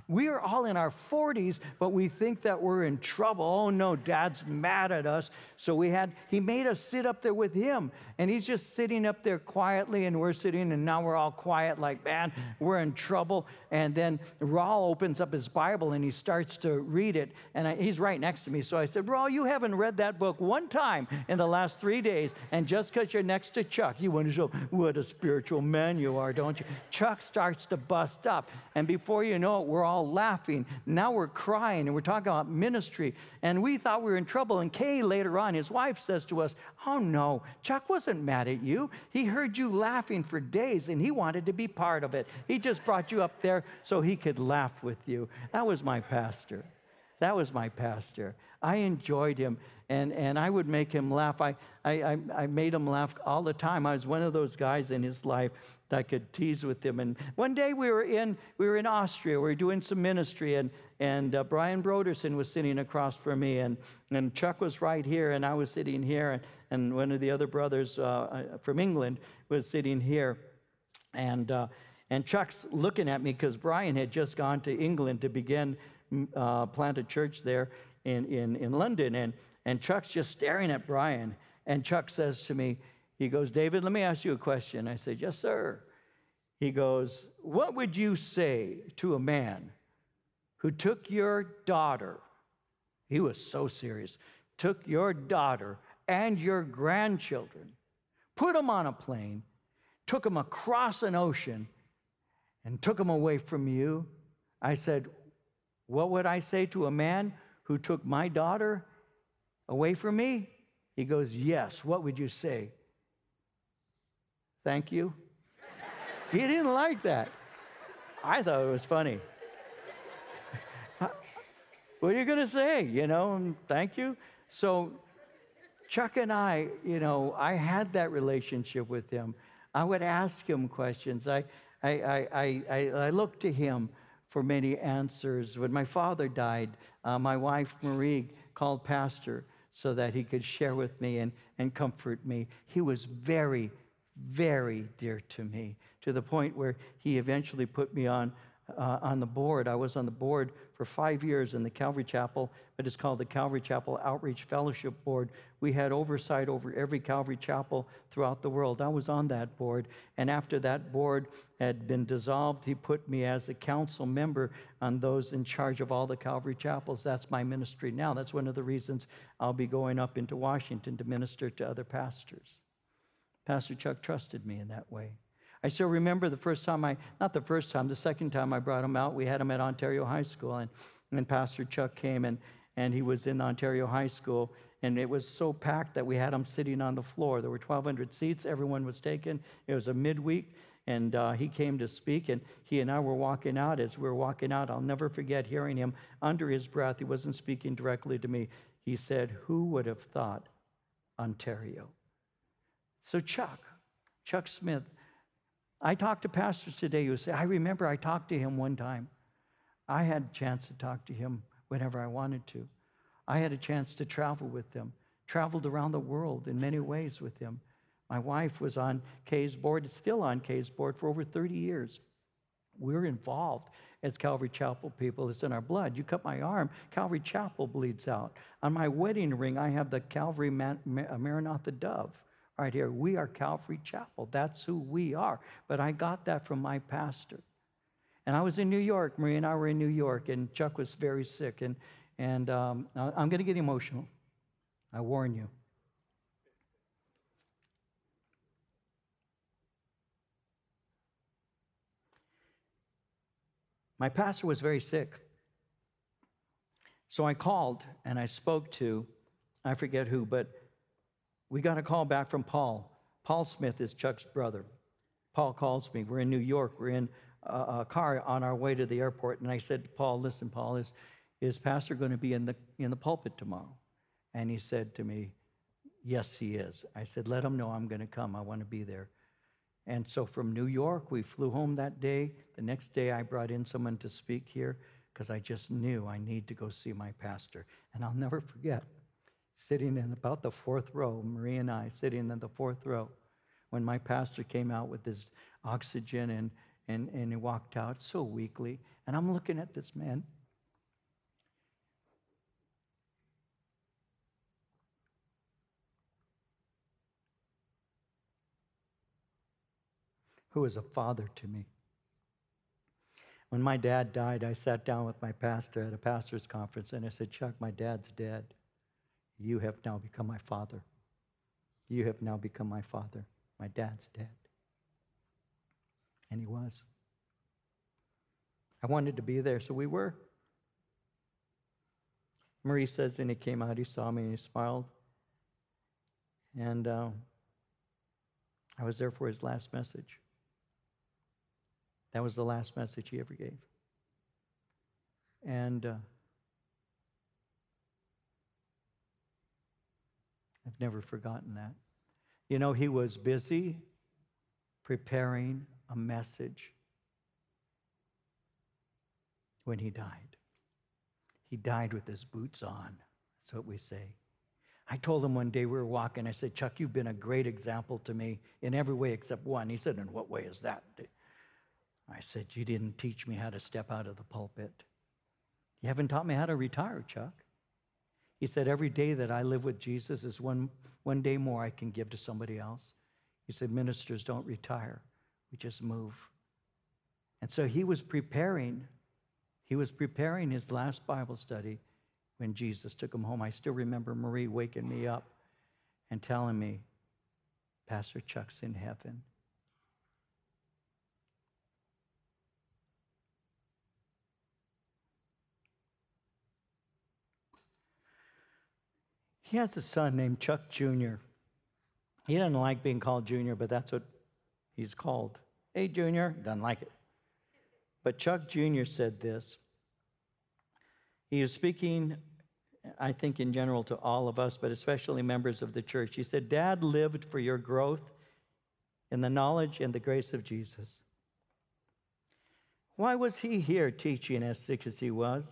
we are all in our 40s, but we think that we're in trouble. Oh no, dad's mad at us. So we had, he made us sit up there with him. And he's just sitting up there quietly, and we're sitting, and now we're all quiet, like, man, we're in trouble. And then Raul opens up his Bible and he starts to read it. And I, he's right next to me. So I said, Raul, you haven't read that book one time in the last three days. And just because you're next to Chuck, you want to show what a spiritual man you are, don't you? Chuck starts to bust up. And before you know it, we're all laughing. Now we're crying and we're talking about ministry. And we thought we were in trouble. And Kay later on, his wife says to us, Oh no, Chuck wasn't mad at you. He heard you laughing for days and he wanted to be part of it. He just brought you up there so he could laugh with you. That was my pastor. That was my pastor. I enjoyed him and, and I would make him laugh. I, I, I made him laugh all the time. I was one of those guys in his life that could tease with him. And one day we were in, we were in Austria, we were doing some ministry, and, and uh, Brian Brodersen was sitting across from me, and, and Chuck was right here, and I was sitting here, and, and one of the other brothers uh, uh from England was sitting here. And, uh, and Chuck's looking at me because Brian had just gone to England to begin uh, plant a church there in, in, in London. And, and Chuck's just staring at Brian. And Chuck says to me, he goes, David, let me ask you a question. I said, Yes, sir. He goes, What would you say to a man who took your daughter? He was so serious. Took your daughter and your grandchildren, put them on a plane, took them across an ocean, and took them away from you. I said, What would I say to a man who took my daughter away from me? He goes, Yes. What would you say? Thank you. he didn't like that. I thought it was funny. what are you going to say? You know, thank you. So, Chuck and I, you know, I had that relationship with him. I would ask him questions. I, I, I, I, I looked to him for many answers. When my father died, uh, my wife Marie called Pastor so that he could share with me and, and comfort me. He was very, very dear to me to the point where he eventually put me on, uh, on the board. I was on the board for five years in the Calvary Chapel, but it's called the Calvary Chapel Outreach Fellowship Board. We had oversight over every Calvary Chapel throughout the world. I was on that board. And after that board had been dissolved, he put me as a council member on those in charge of all the Calvary Chapels. That's my ministry now. That's one of the reasons I'll be going up into Washington to minister to other pastors. Pastor Chuck trusted me in that way. I still remember the first time I, not the first time, the second time I brought him out, we had him at Ontario High School, and, and Pastor Chuck came and, and he was in Ontario High School, and it was so packed that we had him sitting on the floor. There were 1,200 seats, everyone was taken. It was a midweek, and uh, he came to speak, and he and I were walking out. As we were walking out, I'll never forget hearing him under his breath. He wasn't speaking directly to me. He said, Who would have thought Ontario? So, Chuck, Chuck Smith, I talked to pastors today who say, I remember I talked to him one time. I had a chance to talk to him whenever I wanted to. I had a chance to travel with him, traveled around the world in many ways with him. My wife was on Kay's board, still on Kay's board for over 30 years. We're involved as Calvary Chapel people. It's in our blood. You cut my arm, Calvary Chapel bleeds out. On my wedding ring, I have the Calvary Maranatha dove right here. We are Calvary Chapel. That's who we are. But I got that from my pastor. And I was in New York. Marie and I were in New York, and Chuck was very sick. And, and um, I'm going to get emotional. I warn you. My pastor was very sick. So I called and I spoke to, I forget who, but we got a call back from Paul. Paul Smith is Chuck's brother. Paul calls me. We're in New York. We're in a, car on our way to the airport. And I said to Paul, Listen, Paul, is, is Pastor going to be in the, in the pulpit tomorrow? And he said to me, Yes, he is. I said, Let him know I'm going to come. I want to be there. And so from New York, we flew home that day. The next day, I brought in someone to speak here because I just knew I need to go see my pastor. And I'll never forget sitting in about the fourth row, Marie and I sitting in the fourth row, when my pastor came out with his oxygen and, and, and he walked out so weakly. And I'm looking at this man. Who is a father to me. When my dad died, I sat down with my pastor at a pastor's conference and I said, Chuck, my dad's dead. You have now become my father. You have now become my father. My dad's dead. And he was. I wanted to be there, so we were. Marie says, and he came out, he saw me, and he smiled. And uh, I was there for his last message. That was the last message he ever gave. And uh, I've never forgotten that. You know, he was busy preparing a message when he died. He died with his boots on. That's what we say. I told him one day we were walking, I said, Chuck, you've been a great example to me in every way except one. He said, In what way is that? I said, You didn't teach me how to step out of the pulpit. You haven't taught me how to retire, Chuck. He said, Every day that I live with Jesus is one, one day more I can give to somebody else. He said, Ministers don't retire, we just move. And so he was preparing, he was preparing his last Bible study when Jesus took him home. I still remember Marie waking me up and telling me, Pastor Chuck's in heaven. He has a son named Chuck Jr. He doesn't like being called Junior, but that's what he's called. Hey, Junior, doesn't like it. But Chuck Jr. said this. He is speaking, I think, in general to all of us, but especially members of the church. He said, Dad lived for your growth in the knowledge and the grace of Jesus. Why was he here teaching as sick as he was,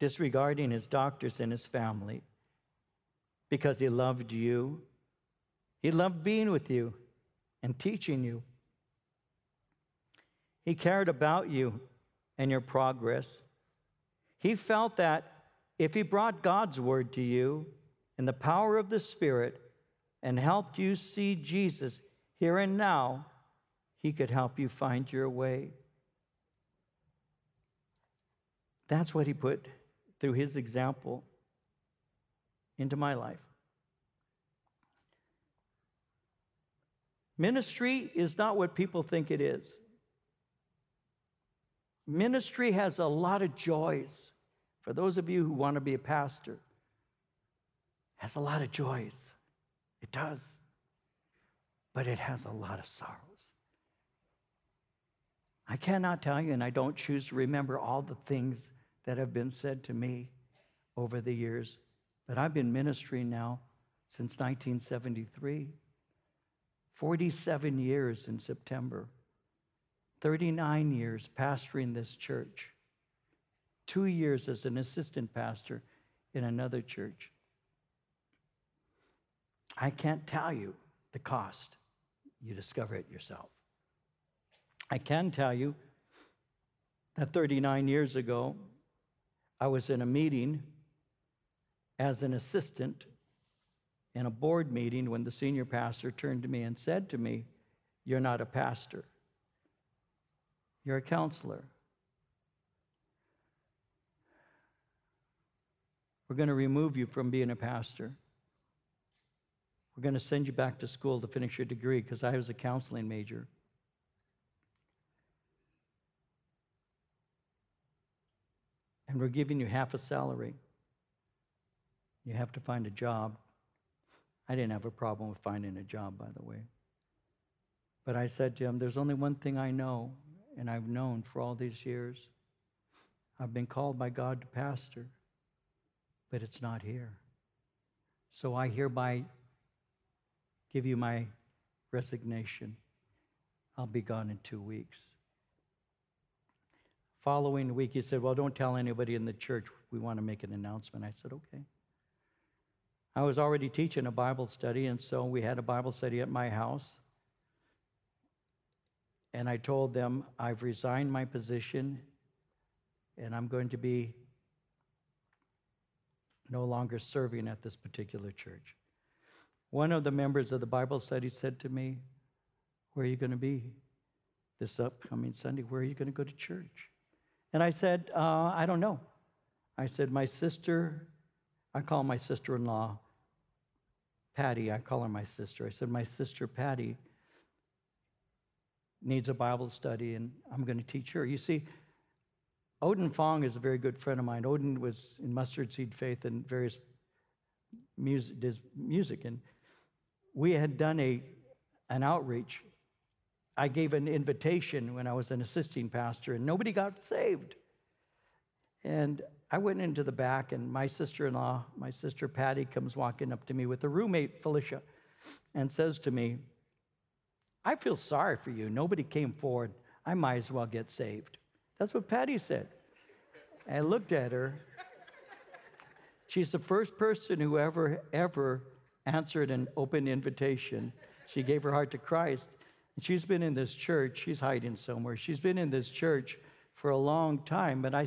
disregarding his doctors and his family? Because he loved you. He loved being with you and teaching you. He cared about you and your progress. He felt that if he brought God's word to you in the power of the Spirit and helped you see Jesus here and now, he could help you find your way. That's what he put through his example into my life. Ministry is not what people think it is. Ministry has a lot of joys. For those of you who want to be a pastor, has a lot of joys. It does. But it has a lot of sorrows. I cannot tell you, and I don't choose to remember all the things that have been said to me over the years. But I've been ministering now since 1973, 47 years in September. 39 years pastoring this church, two years as an assistant pastor in another church. I can't tell you the cost. You discover it yourself. I can tell you that 39 years ago, I was in a meeting as an assistant in a board meeting when the senior pastor turned to me and said to me, You're not a pastor. You're a counselor. We're going to remove you from being a pastor. We're going to send you back to school to finish your degree because I was a counseling major. And we're giving you half a salary. You have to find a job. I didn't have a problem with finding a job, by the way. But I said to him, There's only one thing I know and I've known for all these years. I've been called by God to pastor, but it's not here. So I hereby give you my resignation. I'll be gone in two weeks. Following week, he said, Well, don't tell anybody in the church. We want to make an announcement. I said, Okay. I was already teaching a Bible study, and so we had a Bible study at my house and I told them, I've resigned my position and I'm going to be no longer serving at this particular church. One of the members of the Bible study said to me, Where are you going to be this upcoming Sunday? Where are you going to go to church? And I said, uh, I don't know. I said, My sister, I call my sister in law Patty, I call her my sister. I said, My sister Patty needs a Bible study, and I'm going to teach her. You see, Oden Fong is a very good friend of mine. Oden was in Mustard Seed Faith and various music, does music, and we had done a an outreach. I gave an invitation when I was an assisting pastor, and nobody got saved. And I went into the back, and my sister-in-law, my sister Patty, comes walking up to me with a roommate, Felicia, and says to me, I feel sorry for you. Nobody came forward. I might as well get saved. That's what Patty said. I looked at her. She's the first person who ever, ever answered an open invitation. She gave her heart to Christ. And she's been in this church. She's hiding somewhere. She's been in this church for a long time, but I,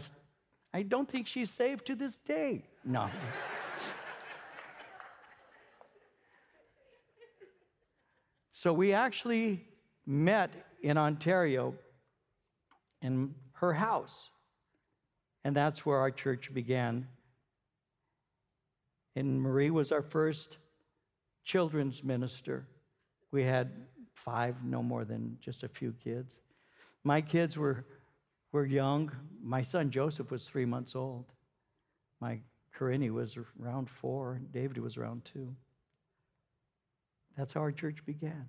I don't think she's saved to this day. No. So we actually met in Ontario in her house. And that's where our church began. And Marie was our first children's minister. We had five, no more than just a few kids. My kids were, were young. My son Joseph was three months old. My Corinne was around four, David was around two. That's how our church began.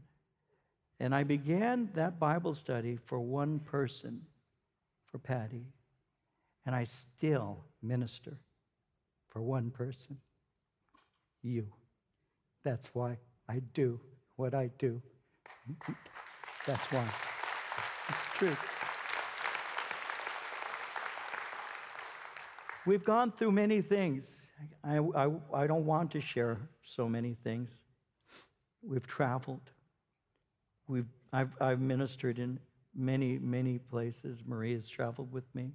And I began that Bible study for one person, for Patty. And I still minister for one person you. That's why I do what I do. That's why. It's true. We've gone through many things. I, I, I don't want to share so many things. We've traveled. We've, I've, I've ministered in many, many places. Maria's traveled with me.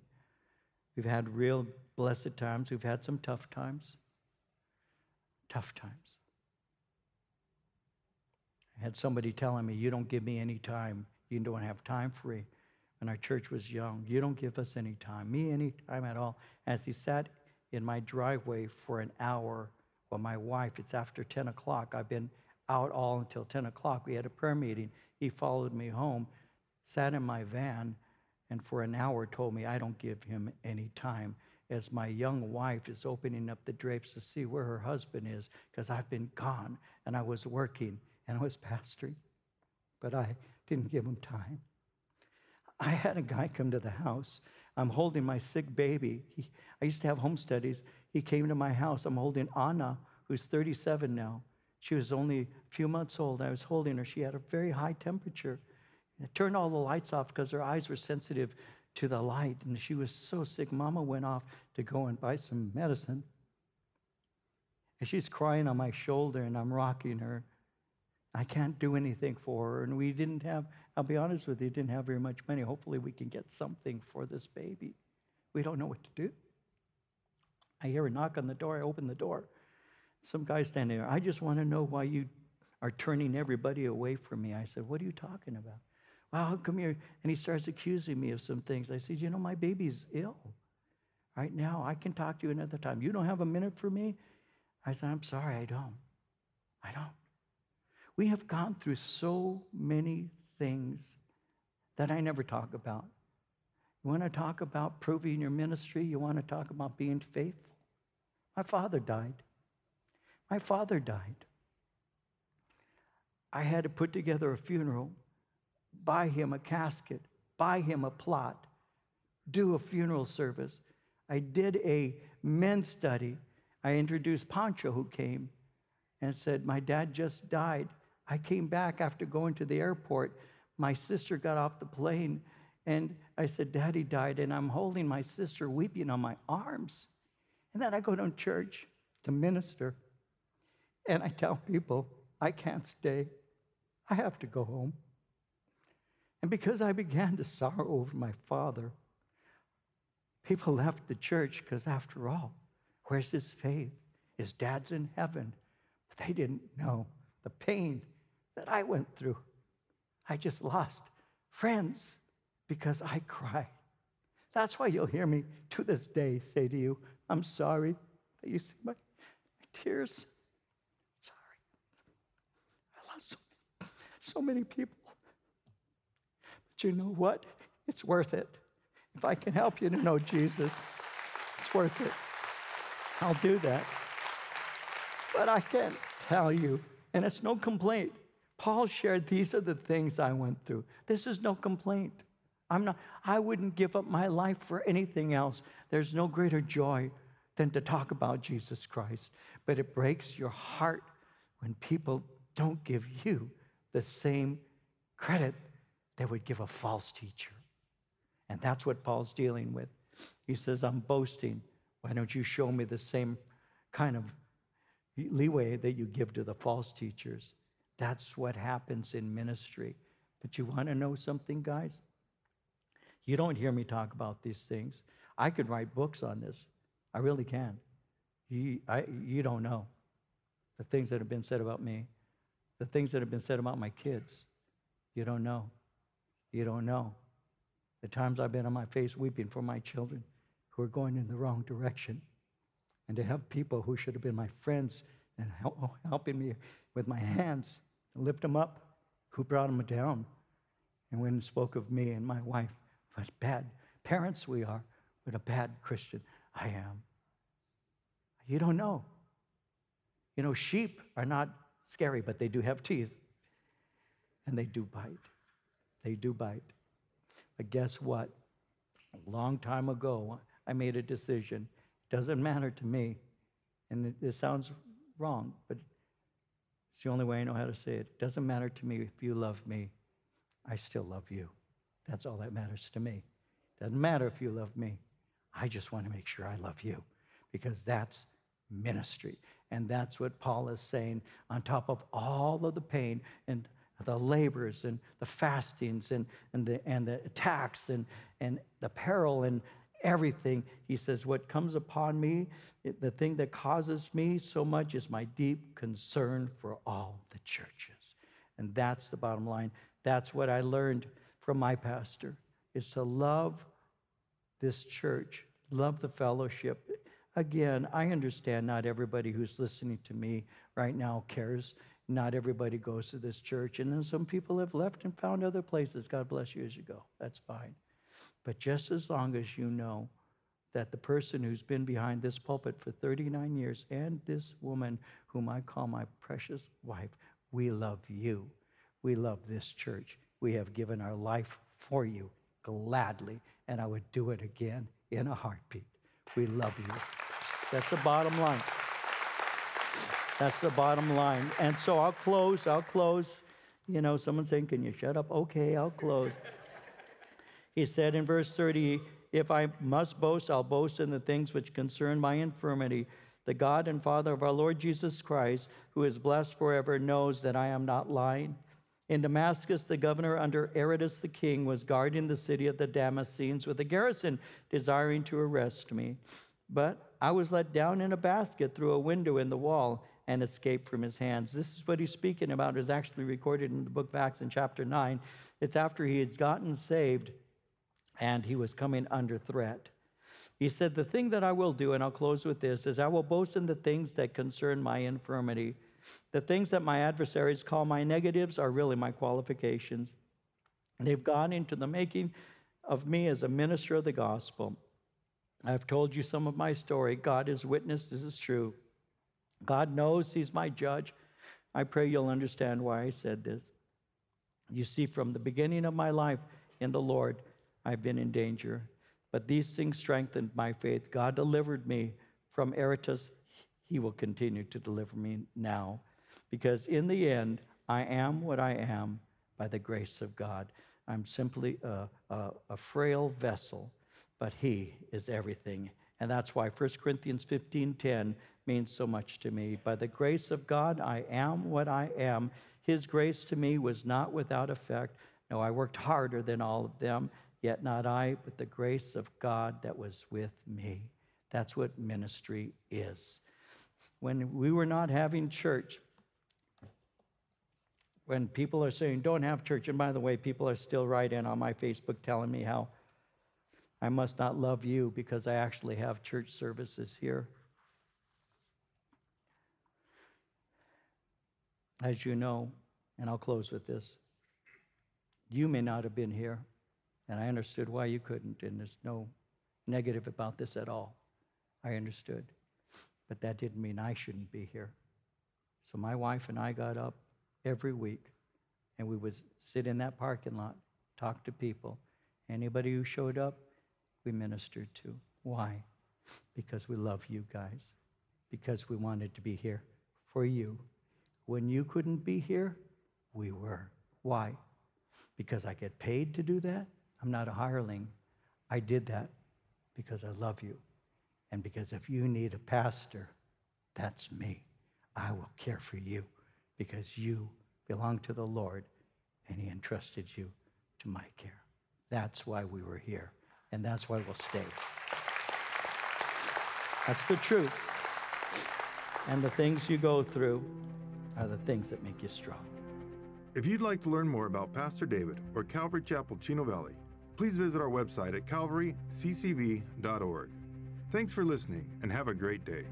We've had real blessed times. We've had some tough times. Tough times. I had somebody telling me, You don't give me any time. You don't have time free. When our church was young, you don't give us any time, me any time at all. As he sat in my driveway for an hour, while my wife, it's after 10 o'clock. I've been out all until 10 o'clock. We had a prayer meeting. He followed me home, sat in my van, and for an hour told me I don't give him any time as my young wife is opening up the drapes to see where her husband is because I've been gone and I was working and I was pastoring, but I didn't give him time. I had a guy come to the house. I'm holding my sick baby. He, I used to have home studies. He came to my house. I'm holding Anna, who's 37 now. She was only a few months old. I was holding her. She had a very high temperature. I turned all the lights off because her eyes were sensitive to the light. And she was so sick. Mama went off to go and buy some medicine. And she's crying on my shoulder, and I'm rocking her. I can't do anything for her. And we didn't have, I'll be honest with you, didn't have very much money. Hopefully, we can get something for this baby. We don't know what to do. I hear a knock on the door. I open the door. Some guy standing there. I just want to know why you are turning everybody away from me. I said, What are you talking about? Well, come here. And he starts accusing me of some things. I said, You know, my baby's ill right now. I can talk to you another time. You don't have a minute for me? I said, I'm sorry, I don't. I don't. We have gone through so many things that I never talk about. You want to talk about proving your ministry? You want to talk about being faithful? My father died. My father died. I had to put together a funeral, buy him a casket, buy him a plot, do a funeral service. I did a men's study. I introduced Pancho, who came and said, My dad just died. I came back after going to the airport. My sister got off the plane, and I said, Daddy died, and I'm holding my sister weeping on my arms. And then I go to church to minister, and I tell people, I can't stay. I have to go home. And because I began to sorrow over my father, people left the church because, after all, where's his faith? His dad's in heaven. But they didn't know the pain that I went through. I just lost friends because I cried. That's why you'll hear me to this day say to you, I'm sorry that you see my, my tears. Sorry. I lost so, so many people. But you know what? It's worth it. If I can help you to know Jesus, it's worth it. I'll do that. But I can't tell you, and it's no complaint. Paul shared, These are the things I went through. This is no complaint. I'm not, I wouldn't give up my life for anything else. There's no greater joy than to talk about Jesus Christ. But it breaks your heart when people don't give you the same credit they would give a false teacher. And that's what Paul's dealing with. He says, I'm boasting. Why don't you show me the same kind of leeway that you give to the false teachers? That's what happens in ministry. But you want to know something, guys? You don't hear me talk about these things. I could write books on this. I really can. You, I, you don't know the things that have been said about me, the things that have been said about my kids. You don't know. You don't know. The times I've been on my face weeping for my children who are going in the wrong direction. And to have people who should have been my friends and help, helping me with my hands lift them up, who brought them down. And when spoke of me and my wife, what bad parents we are, what a bad Christian I am. You don't know. You know, sheep are not scary, but they do have teeth. And they do bite. They do bite. But guess what? A long time ago, I made a decision. Doesn't matter to me. And it, it sounds wrong, but it's the only way I know how to say it. It doesn't matter to me if you love me, I still love you. That's all that matters to me. Doesn't matter if you love me. I just want to make sure I love you because that's ministry. And that's what Paul is saying on top of all of the pain and the labors and the fastings and, and, the, and the attacks and, and the peril and everything. He says, What comes upon me, the thing that causes me so much is my deep concern for all the churches. And that's the bottom line. That's what I learned from my pastor is to love this church, love the fellowship. Again, I understand not everybody who's listening to me right now cares not everybody goes to this church. And then some people have left and found other places. God bless you as you go. That's fine. But just as long as you know that the person who's been behind this pulpit for 39 years and this woman whom I call my precious wife, we love you. We love this church. We have given our life for you gladly, and I would do it again in a heartbeat. We love you. That's the bottom line. That's the bottom line. And so I'll close, I'll close. You know, someone's saying, Can you shut up? Okay, I'll close. He said in verse 30, If I must boast, I'll boast in the things which concern my infirmity. The God and Father of our Lord Jesus Christ, who is blessed forever, knows that I am not lying. In Damascus, the governor under Aretas the king was guarding the city of the Damascenes with a garrison desiring to arrest me. But I was let down in a basket through a window in the wall and escaped from his hands. This is what he's speaking about, is actually recorded in the book of Acts in chapter 9. It's after he had gotten saved and he was coming under threat. He said, The thing that I will do, and I'll close with this, is I will boast in the things that concern my infirmity. The things that my adversaries call my negatives are really my qualifications. They've gone into the making of me as a minister of the gospel. I've told you some of my story. God is witness, this is true. God knows He's my judge. I pray you'll understand why I said this. You see, from the beginning of my life in the Lord, I've been in danger. But these things strengthened my faith. God delivered me from Aretas. He will continue to deliver me now. Because in the end, I am what I am by the grace of God. I'm simply a, a, a frail vessel, but He is everything. And that's why 1 Corinthians 15:10 means so much to me. By the grace of God, I am what I am. His grace to me was not without effect. No, I worked harder than all of them, yet not I, but the grace of God that was with me. That's what ministry is. When we were not having church, when people are saying, don't have church, and by the way, people are still writing on my Facebook telling me how I must not love you because I actually have church services here. As you know, and I'll close with this, you may not have been here, and I understood why you couldn't, and there's no negative about this at all. I understood. But that didn't mean I shouldn't be here. So my wife and I got up every week, and we would sit in that parking lot, talk to people. Anybody who showed up, we ministered to. Why? Because we love you guys, because we wanted to be here for you. When you couldn't be here, we were. Why? Because I get paid to do that? I'm not a hireling. I did that because I love you. And because if you need a pastor, that's me. I will care for you because you belong to the Lord and He entrusted you to my care. That's why we were here, and that's why we'll stay. That's the truth. And the things you go through are the things that make you strong. If you'd like to learn more about Pastor David or Calvary Chapel Chino Valley, please visit our website at calvaryccv.org. Thanks for listening and have a great day.